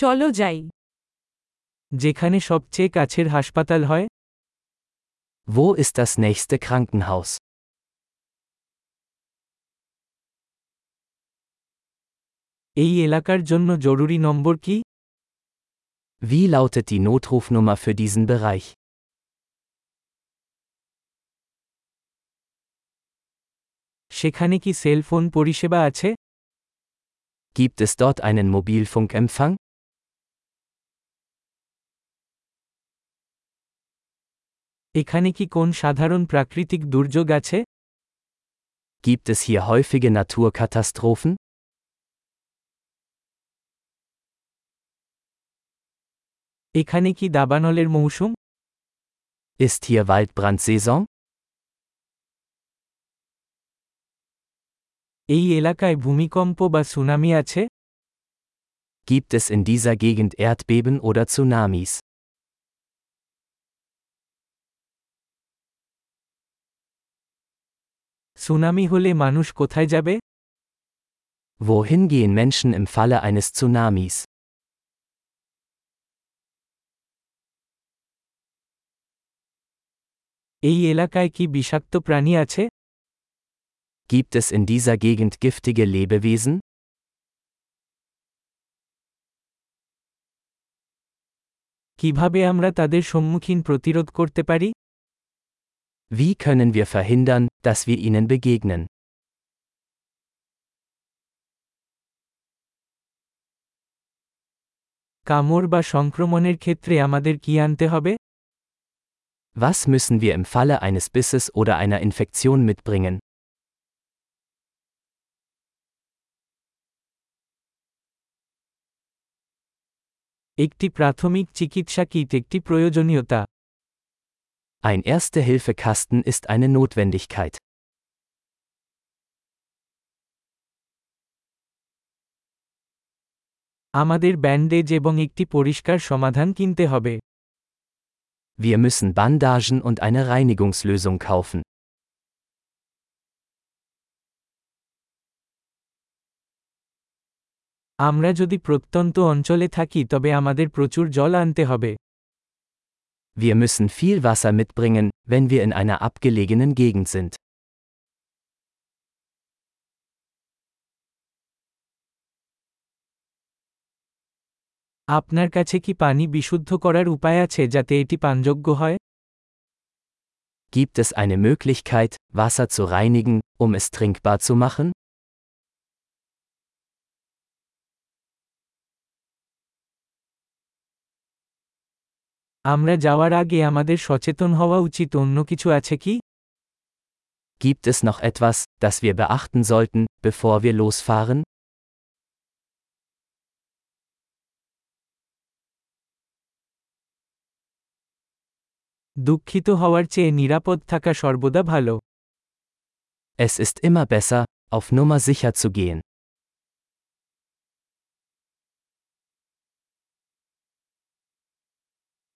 চলো যাই যেখানে সবচেয়ে কাছের হাসপাতাল হয় Wo ist das nächste Krankenhaus? এই এলাকার জন্য জরুরি নম্বর কি Wie lautet die Notrufnummer für diesen Bereich? সেখানে কি সেল ফোন পরিষেবা আছে Gibt es dort einen Mobilfunkempfang? এখানে কি কোন সাধারণ প্রাকৃতিক দুর্যোগ আছে Gibt es hier häufige Naturkatastrophen? এখানে কি দাবানলের মৌসুম Ist hier Waldbrandsaison? এই এলাকায় ভূমিকম্প বা সুনামি আছে Gibt es in dieser Gegend Erdbeben oder Tsunamis? Tsunami হলে মানুষ কোথায় যাবে Wohin gehen Menschen im Falle eines Tsunamis? এই এলাকায় কি বিষাক্ত প্রাণী আছে Gibt es in dieser Gegend giftige Lebewesen? কীভাবে আমরা তাদের সম্মুখীন প্রতিরোধ করতে পারি Wie können wir verhindern, dass wir ihnen begegnen? কামড় বা সংক্রমণের ক্ষেত্রে আমাদের কি আনতে হবে Was müssen wir im Falle eines Bisses oder einer Infektion mitbringen? একটি প্রাথমিক চিকিৎসা কিট একটি প্রয়োজনীয়তা Ein Erste-Hilfe-Kasten ist eine Notwendigkeit. আমাদের ব্যান্ডেজ এবং একটি পরিষ্কার সমাধান কিনতে হবে Wir müssen Bandagen und eine Reinigungslösung kaufen. আমরা যদি প্রত্যন্ত অঞ্চলে থাকি তবে আমাদের প্রচুর জল আনতে হবে Wir müssen viel Wasser mitbringen, wenn wir in einer abgelegenen Gegend sind. আপনার কাছে কি পানি বিশুদ্ধ করার উপায় আছে যাতে এটি পানযোগ্য হয় Gibt es eine Möglichkeit, Wasser zu reinigen, um es trinkbar zu machen? আমরা যাওয়ার আগে আমাদের সচেতন হওয়া উচিত অন্য কিছু আছে কি Gibt es noch etwas, das wir beachten sollten, bevor wir losfahren? দুঃখিত হওয়ার চেয়ে নিরাপদ থাকা সর্বদা ভালো Es ist immer besser, auf Nummer sicher zu gehen.